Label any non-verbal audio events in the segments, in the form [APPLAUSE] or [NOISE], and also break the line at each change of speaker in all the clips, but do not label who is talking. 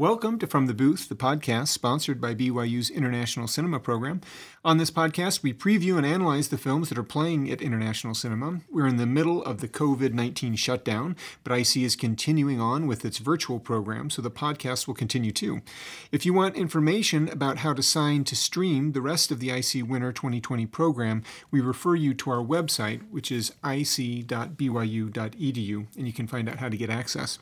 Welcome to From the Booth, the podcast sponsored by BYU's International Cinema Program. On this podcast, we preview and analyze the films that are playing at International Cinema. We're in the middle of the COVID 19 shutdown, but IC is continuing on with its virtual program, so the podcast will continue too. If you want information about how to sign to stream the rest of the IC Winter 2020 program, we refer you to our website, which is ic.byu.edu, and you can find out how to get access.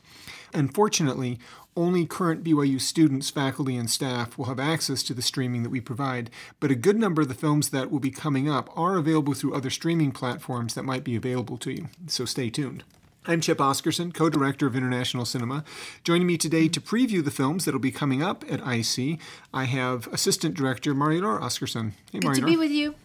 Unfortunately, only current BYU students, faculty, and staff will have access to the streaming that we provide, but a good number of the films that will be coming up are available through other streaming platforms that might be available to you, so stay tuned. I'm Chip Oscarson, co director of International Cinema. Joining me today to preview the films that will be coming up at IC, I have Assistant Director Marielor Oscarson.
Hey, Good to be with you.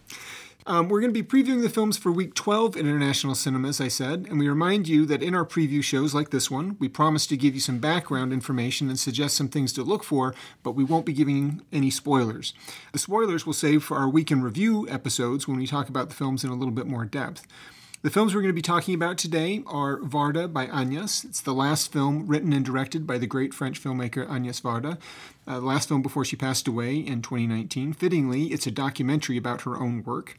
Um, we're going to be previewing the films for week 12 in International Cinema, as I said, and we remind you that in our preview shows like this one, we promise to give you some background information and suggest some things to look for, but we won't be giving any spoilers. The spoilers we'll save for our week in review episodes when we talk about the films in a little bit more depth. The films we're going to be talking about today are Varda by Agnès. It's the last film written and directed by the great French filmmaker Agnès Varda, uh, the last film before she passed away in 2019. Fittingly, it's a documentary about her own work.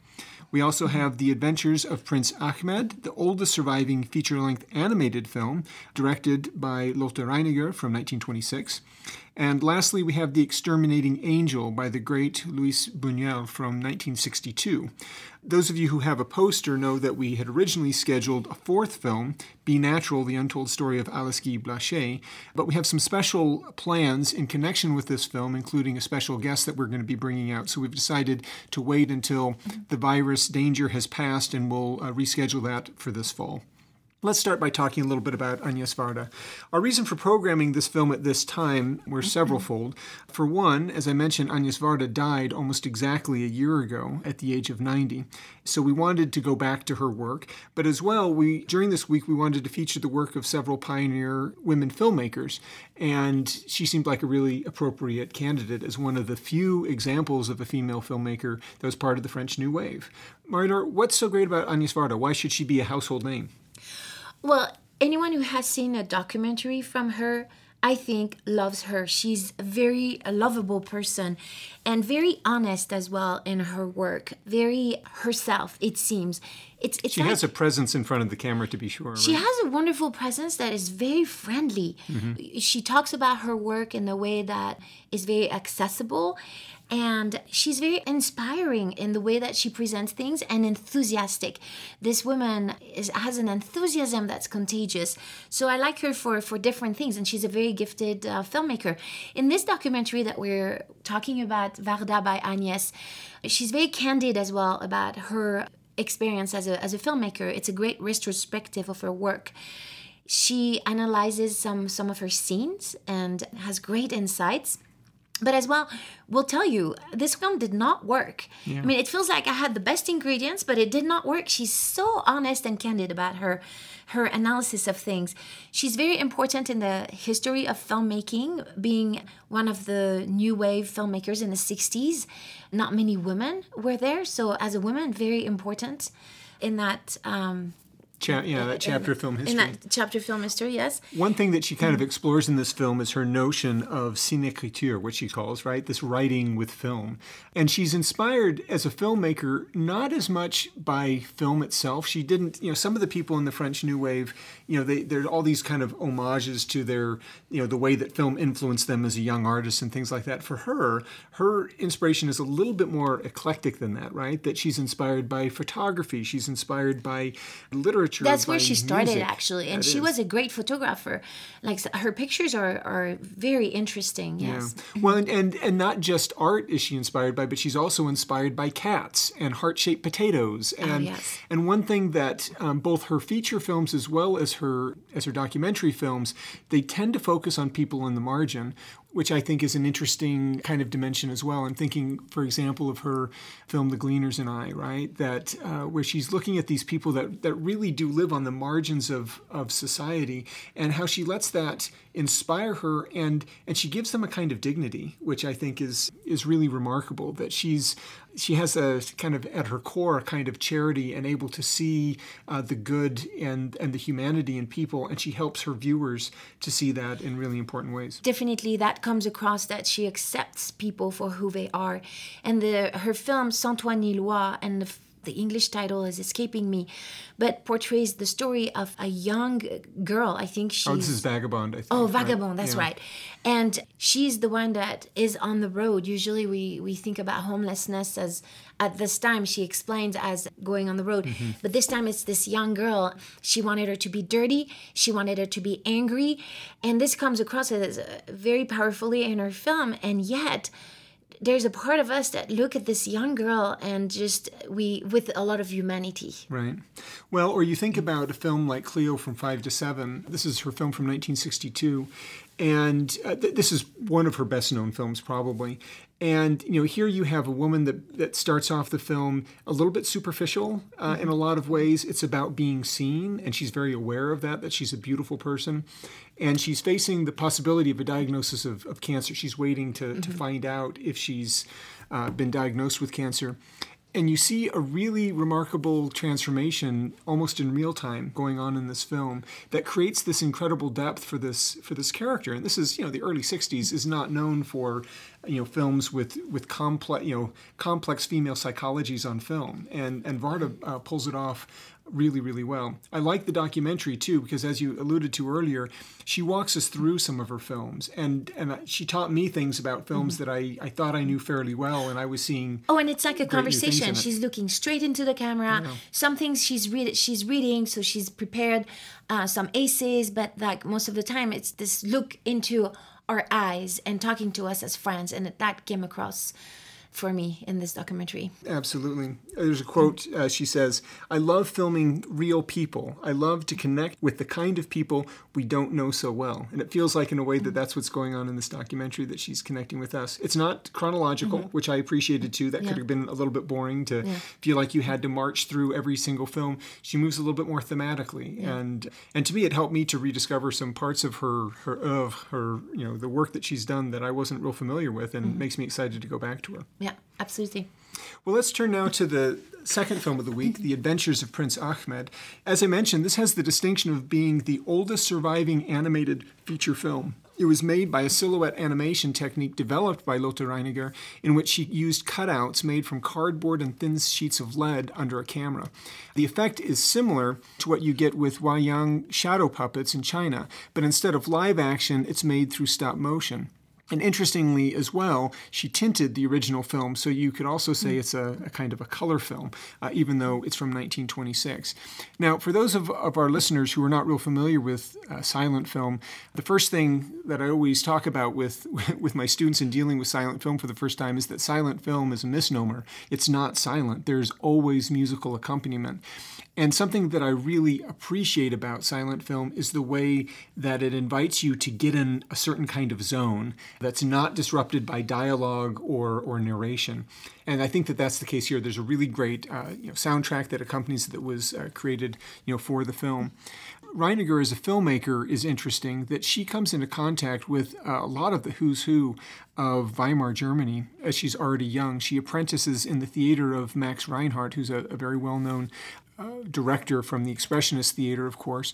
We also have The Adventures of Prince Ahmed, the oldest surviving feature length animated film, directed by Lotte Reiniger from 1926. And lastly, we have The Exterminating Angel by the great Luis Buñuel from 1962. Those of you who have a poster know that we had originally scheduled a fourth film, Be Natural, The Untold Story of Guy Blaché, but we have some special plans in connection with this film, including a special guest that we're going to be bringing out. So we've decided to wait until the virus danger has passed and we'll uh, reschedule that for this fall. Let's start by talking a little bit about Agnès Varda. Our reason for programming this film at this time were severalfold. Mm-hmm. For one, as I mentioned, Agnès Varda died almost exactly a year ago at the age of 90. So we wanted to go back to her work, but as well, we during this week we wanted to feature the work of several pioneer women filmmakers, and she seemed like a really appropriate candidate as one of the few examples of a female filmmaker that was part of the French New Wave. Marielor, what's so great about Agnès Varda? Why should she be a household name?
Well, anyone who has seen a documentary from her, I think, loves her. She's a very lovable person and very honest as well in her work. Very herself, it seems.
It's, it's she like, has a presence in front of the camera, to be sure.
She right? has a wonderful presence that is very friendly. Mm-hmm. She talks about her work in a way that is very accessible and she's very inspiring in the way that she presents things and enthusiastic this woman is, has an enthusiasm that's contagious so i like her for for different things and she's a very gifted uh, filmmaker in this documentary that we're talking about varda by agnes she's very candid as well about her experience as a, as a filmmaker it's a great retrospective of her work. She analyzes some some of her scenes and has great insights but as well will tell you this film did not work. Yeah. i mean it feels like i had the best ingredients but it did not work. She's so honest and candid about her her analysis of things. She's very important in the history of filmmaking being one of the new wave filmmakers in the 60s not many women were there. So as a woman very important in that um,
Cha- yeah, that chapter in, film history.
In that chapter film history, yes.
One thing that she kind of explores in this film is her notion of cinécriture, what she calls, right? This writing with film. And she's inspired as a filmmaker not as much by film itself. She didn't, you know, some of the people in the French New Wave, you know, they, there are all these kind of homages to their, you know, the way that film influenced them as a young artist and things like that. For her, her inspiration is a little bit more eclectic than that, right? That she's inspired by photography, she's inspired by literature literature.
That's where she started music. actually, and that she is. was a great photographer. Like her pictures are are very interesting. Yes.
Yeah. Well, and, and and not just art is she inspired by, but she's also inspired by cats and heart shaped potatoes. Oh, and
oh, yes.
and one thing that um, both her feature films as well as her as her documentary films, they tend to focus on people in the margin which I think is an interesting kind of dimension as well. I'm thinking, for example, of her film *The Gleaners and I*, right? That uh, where she's looking at these people that that really do live on the margins of of society, and how she lets that inspire her, and and she gives them a kind of dignity, which I think is is really remarkable. That she's she has a kind of at her core a kind of charity and able to see uh, the good and and the humanity in people, and she helps her viewers to see that in really important ways.
Definitely, that comes across that she accepts people for who they are, and the her film ni and the the English title is escaping me, but portrays the story of a young girl. I think she's.
Oh, this is Vagabond, I think.
Oh, Vagabond, right? that's
yeah.
right. And she's the one that is on the road. Usually we, we think about homelessness as, at this time, she explains as going on the road. Mm-hmm. But this time it's this young girl. She wanted her to be dirty, she wanted her to be angry. And this comes across as very powerfully in her film. And yet, there's a part of us that look at this young girl and just we with a lot of humanity.
Right. Well or you think about a film like cleo from 5 to 7 this is her film from 1962 and uh, th- this is one of her best known films probably and you know here you have a woman that, that starts off the film a little bit superficial uh, mm-hmm. in a lot of ways it's about being seen and she's very aware of that that she's a beautiful person and she's facing the possibility of a diagnosis of, of cancer she's waiting to, mm-hmm. to find out if she's uh, been diagnosed with cancer and you see a really remarkable transformation almost in real time going on in this film that creates this incredible depth for this for this character. And this is you know the early 60s is not known for you know films with with complex you know complex female psychologies on film. And and Varda uh, pulls it off really, really well. I like the documentary too because, as you alluded to earlier, she walks us through some of her films, and and she taught me things about films mm-hmm. that I, I thought I knew fairly well, and I was seeing.
Oh, and it's like a conversation. She's looking straight into the camera. Yeah. Some things she's read she's reading, so she's prepared uh, some essays, but like most of the time, it's this look into our eyes and talking to us as friends, and that came across for me in this documentary.
Absolutely. There's a quote uh, she says, I love filming real people. I love to connect with the kind of people we don't know so well. And it feels like, in a way, that that's what's going on in this documentary, that she's connecting with us. It's not chronological, mm-hmm. which I appreciated too. That yeah. could have been a little bit boring to yeah. feel like you had to march through every single film. She moves a little bit more thematically. Yeah. And and to me, it helped me to rediscover some parts of her, her of her, you know, the work that she's done that I wasn't real familiar with and mm-hmm. makes me excited to go back to her.
Yeah, absolutely.
Well, let's turn now to the second film of the week, The Adventures of Prince Ahmed. As I mentioned, this has the distinction of being the oldest surviving animated feature film. It was made by a silhouette animation technique developed by Lotte Reiniger, in which she used cutouts made from cardboard and thin sheets of lead under a camera. The effect is similar to what you get with Wayang shadow puppets in China, but instead of live action, it's made through stop motion. And interestingly, as well, she tinted the original film, so you could also say mm. it's a, a kind of a color film, uh, even though it's from 1926. Now, for those of, of our listeners who are not real familiar with uh, silent film, the first thing that I always talk about with, [LAUGHS] with my students in dealing with silent film for the first time is that silent film is a misnomer. It's not silent, there's always musical accompaniment. And something that I really appreciate about silent film is the way that it invites you to get in a certain kind of zone that's not disrupted by dialogue or, or narration. And I think that that's the case here. There's a really great uh, you know, soundtrack that accompanies that was uh, created you know, for the film. Reiniger as a filmmaker is interesting that she comes into contact with uh, a lot of the who's who of Weimar Germany as she's already young. She apprentices in the theater of Max Reinhardt, who's a, a very well known director from the Expressionist Theater, of course.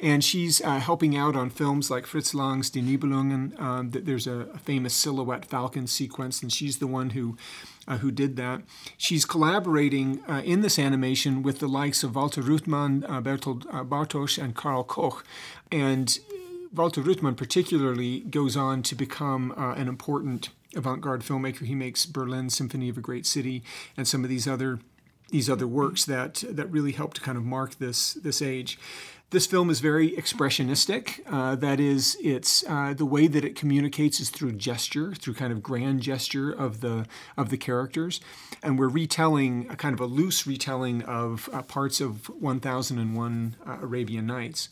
And she's uh, helping out on films like Fritz Lang's Die Nibelungen. Um, there's a, a, famous silhouette falcon sequence, and she's the one who uh, who did that. She's collaborating uh, in this animation with the likes of Walter Ruttmann, uh, Berthold uh, Bartosch, and Karl Koch. And Walter Ruttmann particularly goes on to become an important avant-garde filmmaker. He makes Berlin Symphony of a Great City and some of these other these other works that that really help to kind of mark this this age. This film is very expressionistic. Uh, that is, it's uh, the way that it communicates is through gesture, through kind of grand gesture of the of the characters, and we're retelling a kind of a loose retelling of uh, parts of 1001 uh, Arabian Nights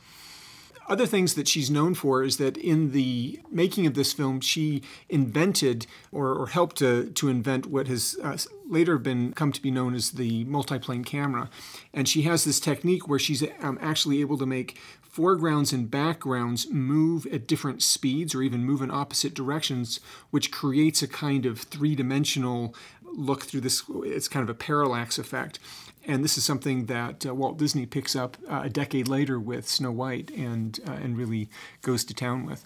other things that she's known for is that in the making of this film, she invented or, or helped to, to invent what has uh, later been come to be known as the multiplane camera. And she has this technique where she's um, actually able to make foregrounds and backgrounds move at different speeds or even move in opposite directions, which creates a kind of three dimensional look through this. It's kind of a parallax effect. And this is something that uh, Walt Disney picks up uh, a decade later with Snow White and, uh, and really goes to town with.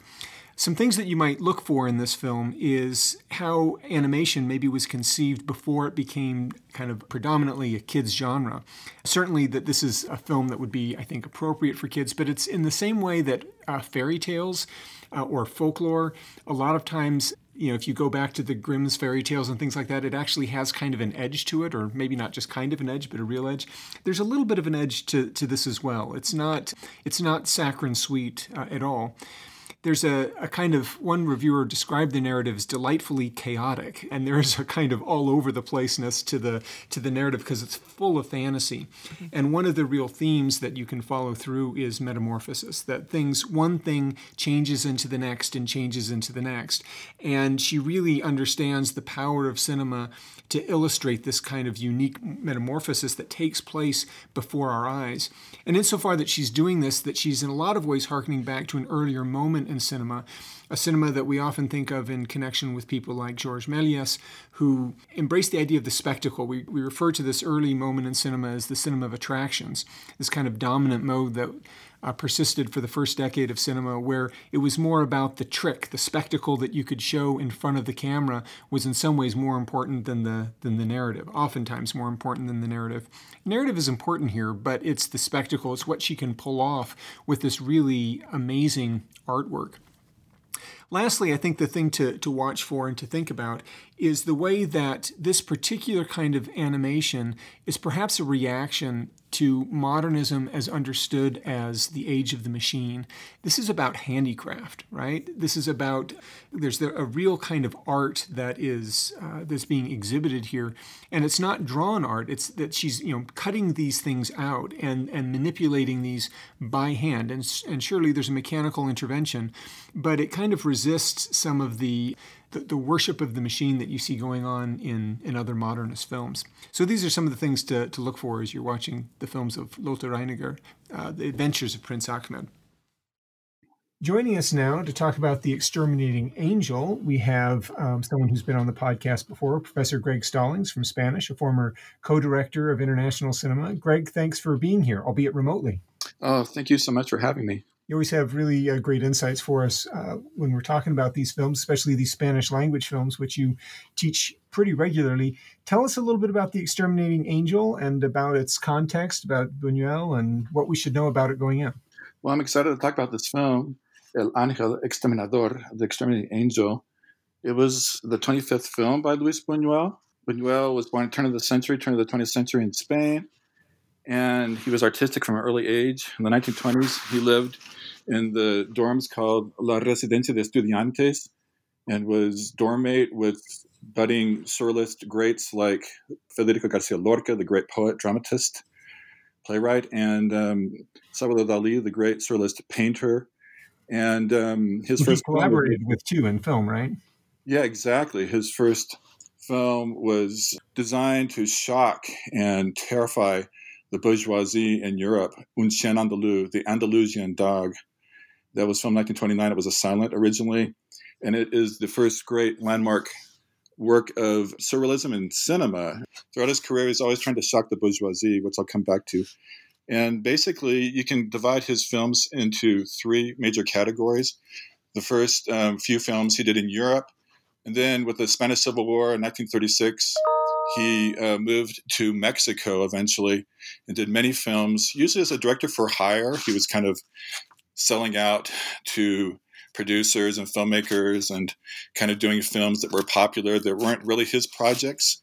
Some things that you might look for in this film is how animation maybe was conceived before it became kind of predominantly a kids genre. Certainly, that this is a film that would be, I think, appropriate for kids, but it's in the same way that uh, fairy tales uh, or folklore, a lot of times you know, if you go back to the Grimm's fairy tales and things like that, it actually has kind of an edge to it, or maybe not just kind of an edge, but a real edge. There's a little bit of an edge to, to this as well. It's not it's not saccharine sweet uh, at all there's a, a kind of one reviewer described the narrative as delightfully chaotic and there's a kind of all over the placeness to the to the narrative because it's full of fantasy mm-hmm. and one of the real themes that you can follow through is metamorphosis that things one thing changes into the next and changes into the next and she really understands the power of cinema to illustrate this kind of unique metamorphosis that takes place before our eyes. And insofar that she's doing this, that she's in a lot of ways harkening back to an earlier moment in cinema, a cinema that we often think of in connection with people like Georges Méliès, who embraced the idea of the spectacle. We, we refer to this early moment in cinema as the cinema of attractions, this kind of dominant mode that uh, persisted for the first decade of cinema, where it was more about the trick, the spectacle that you could show in front of the camera was in some ways more important than the than the narrative. Oftentimes more important than the narrative. Narrative is important here, but it's the spectacle. It's what she can pull off with this really amazing artwork. Lastly, I think the thing to, to watch for and to think about is the way that this particular kind of animation is perhaps a reaction to modernism as understood as the age of the machine. This is about handicraft, right? This is about there's a real kind of art that is uh, that's being exhibited here, and it's not drawn art. It's that she's you know cutting these things out and and manipulating these by hand, and and surely there's a mechanical intervention, but it kind of resists some of the the, the worship of the machine that you see going on in, in other modernist films. So these are some of the things to, to look for as you're watching the films of Lotte Reiniger, uh, The Adventures of Prince Ahmed. Joining us now to talk about The Exterminating Angel, we have um, someone who's been on the podcast before, Professor Greg Stallings from Spanish, a former co director of international cinema. Greg, thanks for being here, albeit remotely.
Oh, thank you so much for having me
you always have really uh, great insights for us uh, when we're talking about these films, especially these Spanish language films, which you teach pretty regularly. Tell us a little bit about The Exterminating Angel and about its context, about Buñuel, and what we should know about it going in.
Well, I'm excited to talk about this film, El Ángel Exterminador, The Exterminating Angel. It was the 25th film by Luis Buñuel. Buñuel was born at the turn of the century, turn of the 20th century in Spain and he was artistic from an early age. In the 1920s, he lived in the dorms called La Residencia de Estudiantes and was dorm mate with budding surrealist greats like Federico Garcia Lorca, the great poet, dramatist, playwright, and um, Salvador Dali, the great surrealist painter. And um, his first
collaborated with too in film, right?
Yeah, exactly. His first film was designed to shock and terrify the bourgeoisie in Europe, Un chien andalou, the Andalusian dog. That was from 1929. It was a silent originally, and it is the first great landmark work of surrealism in cinema. Throughout his career, he's always trying to shock the bourgeoisie, which I'll come back to. And basically, you can divide his films into three major categories. The first um, few films he did in Europe, and then with the Spanish Civil War in 1936, he uh, moved to Mexico eventually and did many films, usually as a director for hire. He was kind of selling out to producers and filmmakers and kind of doing films that were popular that weren't really his projects.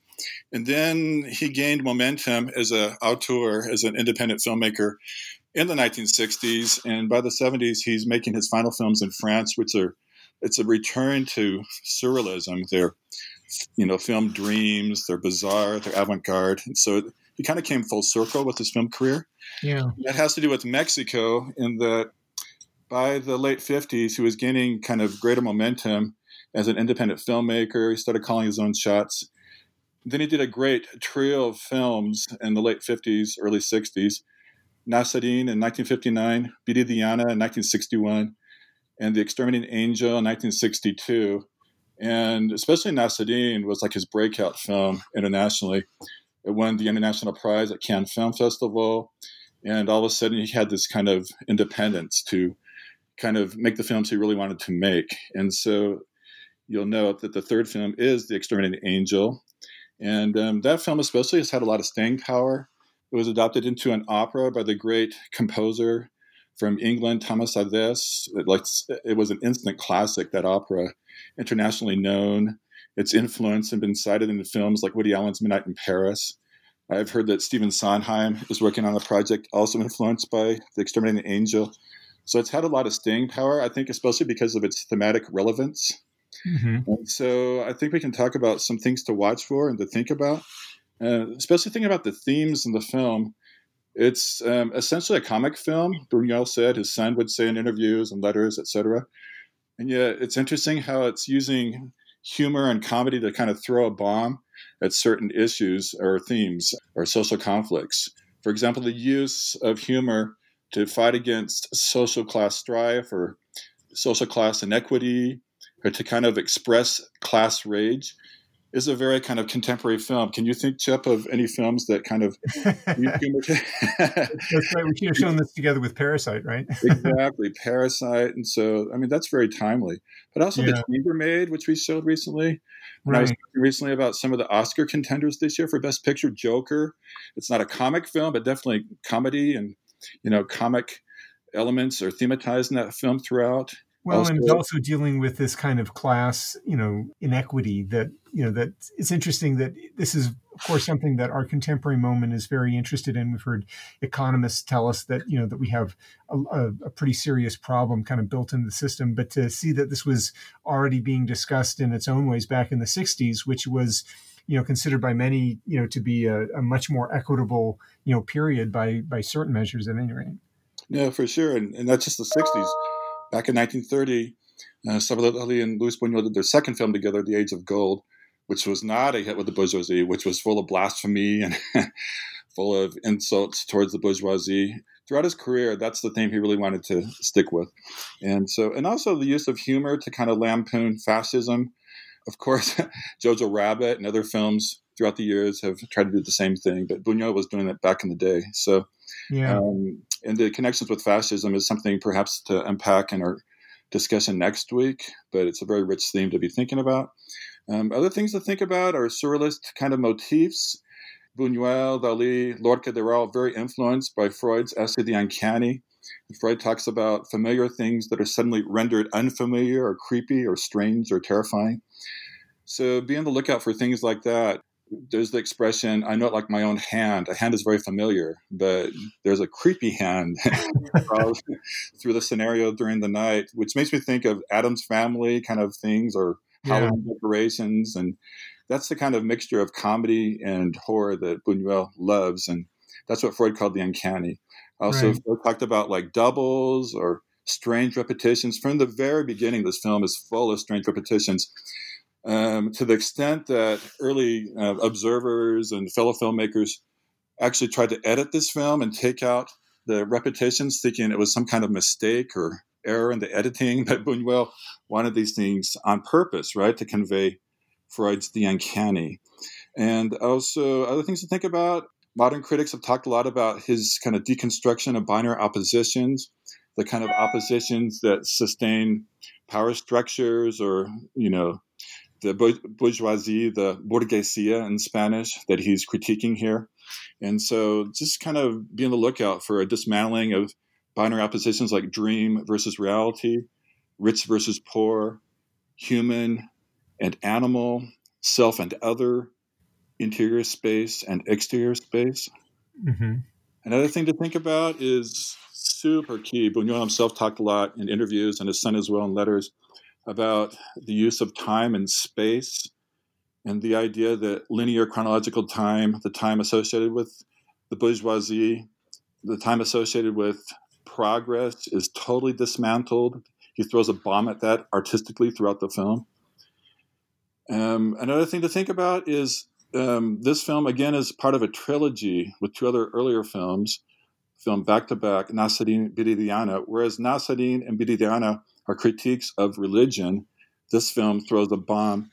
And then he gained momentum as an auteur, as an independent filmmaker in the 1960s. And by the 70s, he's making his final films in France, which are it's a return to surrealism. They're you know, film dreams. They're bizarre. They're avant-garde. And so he kind of came full circle with his film career.
Yeah,
that has to do with Mexico in that by the late '50s, he was gaining kind of greater momentum as an independent filmmaker. He started calling his own shots. Then he did a great trio of films in the late 50s, early 60s. Nazarín in 1959, Viridiana in 1961, and The Exterminating Angel in 1962 and especially Nazarín was like his breakout film internationally. It won the international prize at Cannes Film Festival, and all of a sudden he had this kind of independence to kind of make the films he really wanted to make. And so you'll note that the third film is The Exterminating Angel, and um, that film especially has had a lot of staying power. It was adopted into an opera by the great composer from England, Thomas Adès. It, like, it was an instant classic, that opera, internationally known. Its influence has been cited in films like Woody Allen's Midnight in Paris. I've heard that Stephen Sondheim is working on a project also influenced by The Exterminating Angel. So it's had a lot of staying power, I think, especially because of its thematic relevance. Mm-hmm. And so I think we can talk about some things to watch for and to think about, uh, especially thinking about the themes in the film. It's um, essentially a comic film. Buñuel said his son would say in interviews and letters, etc. And yet, it's interesting how it's using humor and comedy to kind of throw a bomb at certain issues or themes or social conflicts. For example, the use of humor to fight against social class strife or social class inequity or to kind of express class rage is a very kind of contemporary film. Can you think, Chip, of any films that kind of [LAUGHS]
That's right. We should have shown this together with Parasite, right? [LAUGHS]
exactly, Parasite, and so I mean that's very timely. But also yeah. the Chambermaid, which we showed recently. Right. I was talking recently about some of the Oscar contenders this year for Best Picture. Joker. It's not a comic film, but definitely comedy and you know comic elements are thematized in that film throughout.
Well, also, and also dealing with this kind of class, you know, inequity that, you know, that it's interesting that this is, of course, something that our contemporary moment is very interested in. We've heard economists tell us that, you know, that we have a, a, a pretty serious problem kind of built into the system. But to see that this was already being discussed in its own ways back in the 60s, which was, you know, considered by many, you know, to be a, a much more equitable, you know, period by by certain measures at any rate.
Yeah, for sure. And, and that's just the 60s Back in 1930, uh, Salvador Dali and Luis Buñuel did their second film together, The Age of Gold, which was not a hit with the bourgeoisie, which was full of blasphemy [LAUGHS] and full of insults towards the bourgeoisie. Throughout his career, that's the theme he really wanted to stick with. And so, and also the use of humor to kind of lampoon fascism. Of course, [LAUGHS] Jojo Rabbit and other films throughout the years have tried to do the same thing, but Buñuel was doing it back in the day. So, yeah. Um, and the connections with fascism is something perhaps to unpack in our discussion next week, but it's a very rich theme to be thinking about. Um, other things to think about are surrealist kind of motifs. Buñuel, Dali, Lorca, they're all very influenced by Freud's essay, The Uncanny. Freud talks about familiar things that are suddenly rendered unfamiliar or creepy or strange or terrifying. So be on the lookout for things like that there's the expression i know it like my own hand a hand is very familiar but there's a creepy hand [LAUGHS] through the scenario during the night which makes me think of addams family kind of things or yeah. halloween decorations and that's the kind of mixture of comedy and horror that buñuel loves and that's what freud called the uncanny also right. freud talked about like doubles or strange repetitions from the very beginning this film is full of strange repetitions um, to the extent that early uh, observers and fellow filmmakers actually tried to edit this film and take out the repetitions, thinking it was some kind of mistake or error in the editing. [LAUGHS] But Buñuel wanted these things on purpose, right, to convey Freud's The Uncanny. And also, other things to think about. Modern critics have talked a lot about his kind of deconstruction of binary oppositions, the kind of oppositions that sustain power structures or, you know, the bourgeoisie, the burguesia in Spanish, that he's critiquing here. And so just kind of be on the lookout for a dismantling of binary oppositions like dream versus reality, rich versus poor, human and animal, self and other, interior space and exterior space. Mm-hmm. Another thing to think about is super key. Buñuel himself talked a lot in interviews, and his son as well in letters about the use of time and space and the idea that linear chronological time, the time associated with the bourgeoisie, the time associated with progress is totally dismantled. He throws a bomb at that artistically throughout the film. Um, another thing to think about is um, this film, again, is part of a trilogy with two other earlier films, filmed back to back, Nazarín Viridiana, whereas Nazarín and Viridiana are critiques of religion. this film throws a bomb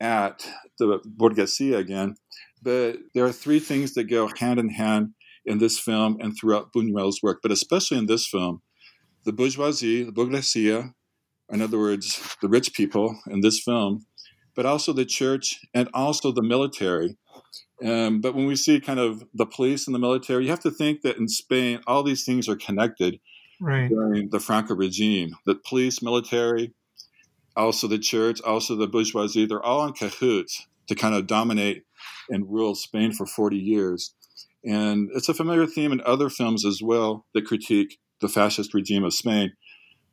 at the burguesia again. But there are three things that go hand in hand in this film and throughout Buñuel's work, but especially in this film. The bourgeoisie, the bourgeoisie, in other words, the rich people in this film, but also the church and also the military. Um, but when we see kind of the police and the military, you have to think that in Spain, all these things are connected
right.
during the Franco regime. The police, military, also the church, also the bourgeoisie, they're all in cahoots to kind of dominate and rule Spain for 40 years. And it's a familiar theme in other films as well that critique the fascist regime of Spain.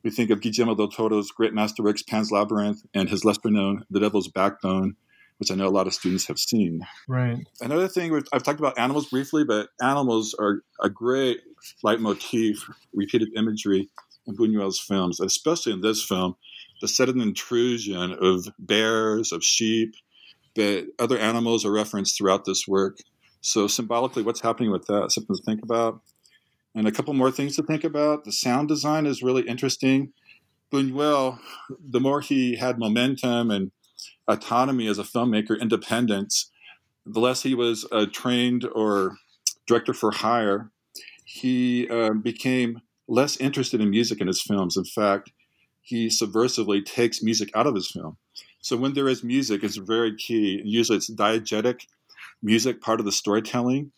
We think of Guillermo del Toro's great masterworks, Pan's Labyrinth, and his lesser known The Devil's Backbone, which I know a lot of students have seen.
Right.
Another thing, I've talked about animals briefly, but animals are a great leitmotif, repeated imagery in Buñuel's films, especially in this film. The sudden intrusion of bears, of sheep, but other animals are referenced throughout this work. So symbolically, what's happening with that? Something to think about. And a couple more things to think about. The sound design is really interesting. Buñuel, the more he had momentum and autonomy as a filmmaker, independence, the less he was a trained or director for hire, he uh, became less interested in music in his films. In fact, he subversively takes music out of his film. So when there is music, it's very key. Usually it's diegetic music, part of the storytelling.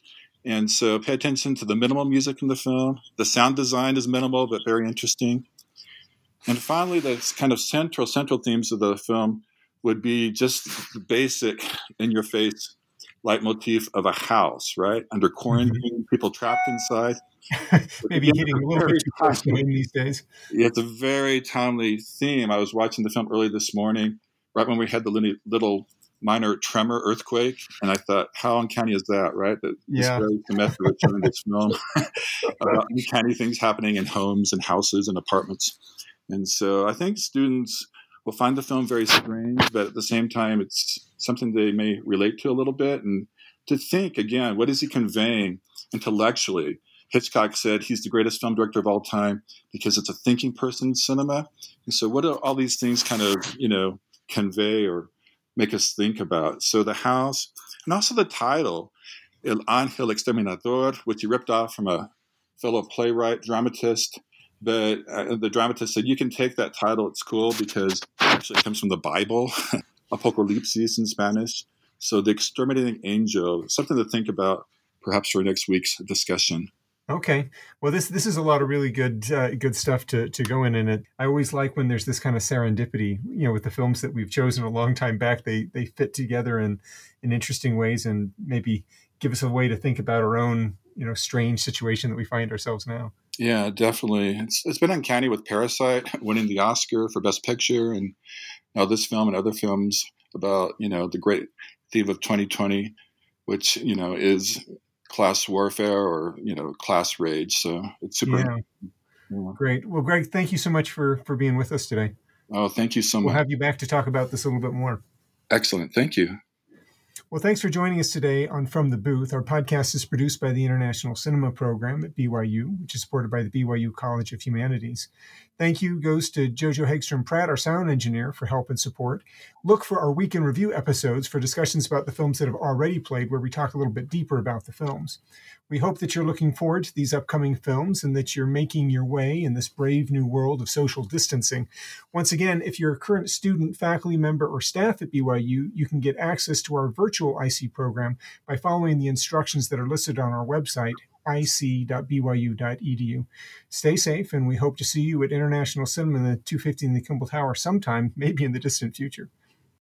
And so pay attention to the minimal music in the film. The sound design is minimal, but very interesting. And finally, the kind of central, central themes of the film would be just the [LAUGHS] basic in your face leitmotif of a house, right? Under mm-hmm. quarantine, people trapped inside. [LAUGHS]
Maybe getting a little bit too close to these days.
It's a very timely theme. I was watching the film early this morning, right when we had the little minor tremor earthquake, and I thought, how uncanny is that, right? That
yeah.
very commensurate in this film about [LAUGHS] uncanny things happening in homes and houses and apartments. And so I think students will find the film very strange, but at the same time, it's something they may relate to a little bit. And to think again, what is he conveying intellectually? Hitchcock said he's the greatest film director of all time because it's a thinking person's cinema. And so, what do all these things kind of, you know, convey or make us think about. So the house, and also the title, El Ángel Exterminador, which he ripped off from a fellow playwright, dramatist. But uh, the dramatist said, you can take that title, it's cool because actually it comes from the Bible, [LAUGHS] Apocalipsis in Spanish. So the exterminating angel, something to think about perhaps for next week's discussion.
Okay. Well, this this is a lot of really good uh, good stuff to to go in, and it, I always like when there's this kind of serendipity. You know, with the films that we've chosen a long time back, they they fit together in in interesting ways, and maybe give us a way to think about our own you know strange situation that we find ourselves now.
Yeah, definitely. It's it's been uncanny with Parasite [LAUGHS] winning the Oscar for Best Picture, and now this film and other films about you know the great theme of 2020, which you know is class warfare or you know class rage. So it's super.
Yeah. Yeah. Great. Well, Greg, thank you so much for for being with us today.
Oh, thank you so much.
We'll have you back to talk about this a little bit more.
Excellent. Thank you.
Well, thanks for joining us today on From the Booth. Our podcast is produced by the International Cinema Program at BYU, which is supported by the BYU College of Humanities. Thank you goes to Jojo Hegstrom Pratt, our sound engineer, for help and support. Look for our weekend review episodes for discussions about the films that have already played, where we talk a little bit deeper about the films. We hope that you're looking forward to these upcoming films and that you're making your way in this brave new world of social distancing. Once again, if you're a current student, faculty member, or staff at BYU, you can get access to our virtual IC program by following the instructions that are listed on our website, ic.byu.edu. Stay safe, and we hope to see you at International Cinema in the 250 in the Kimball Tower sometime, maybe in the distant future.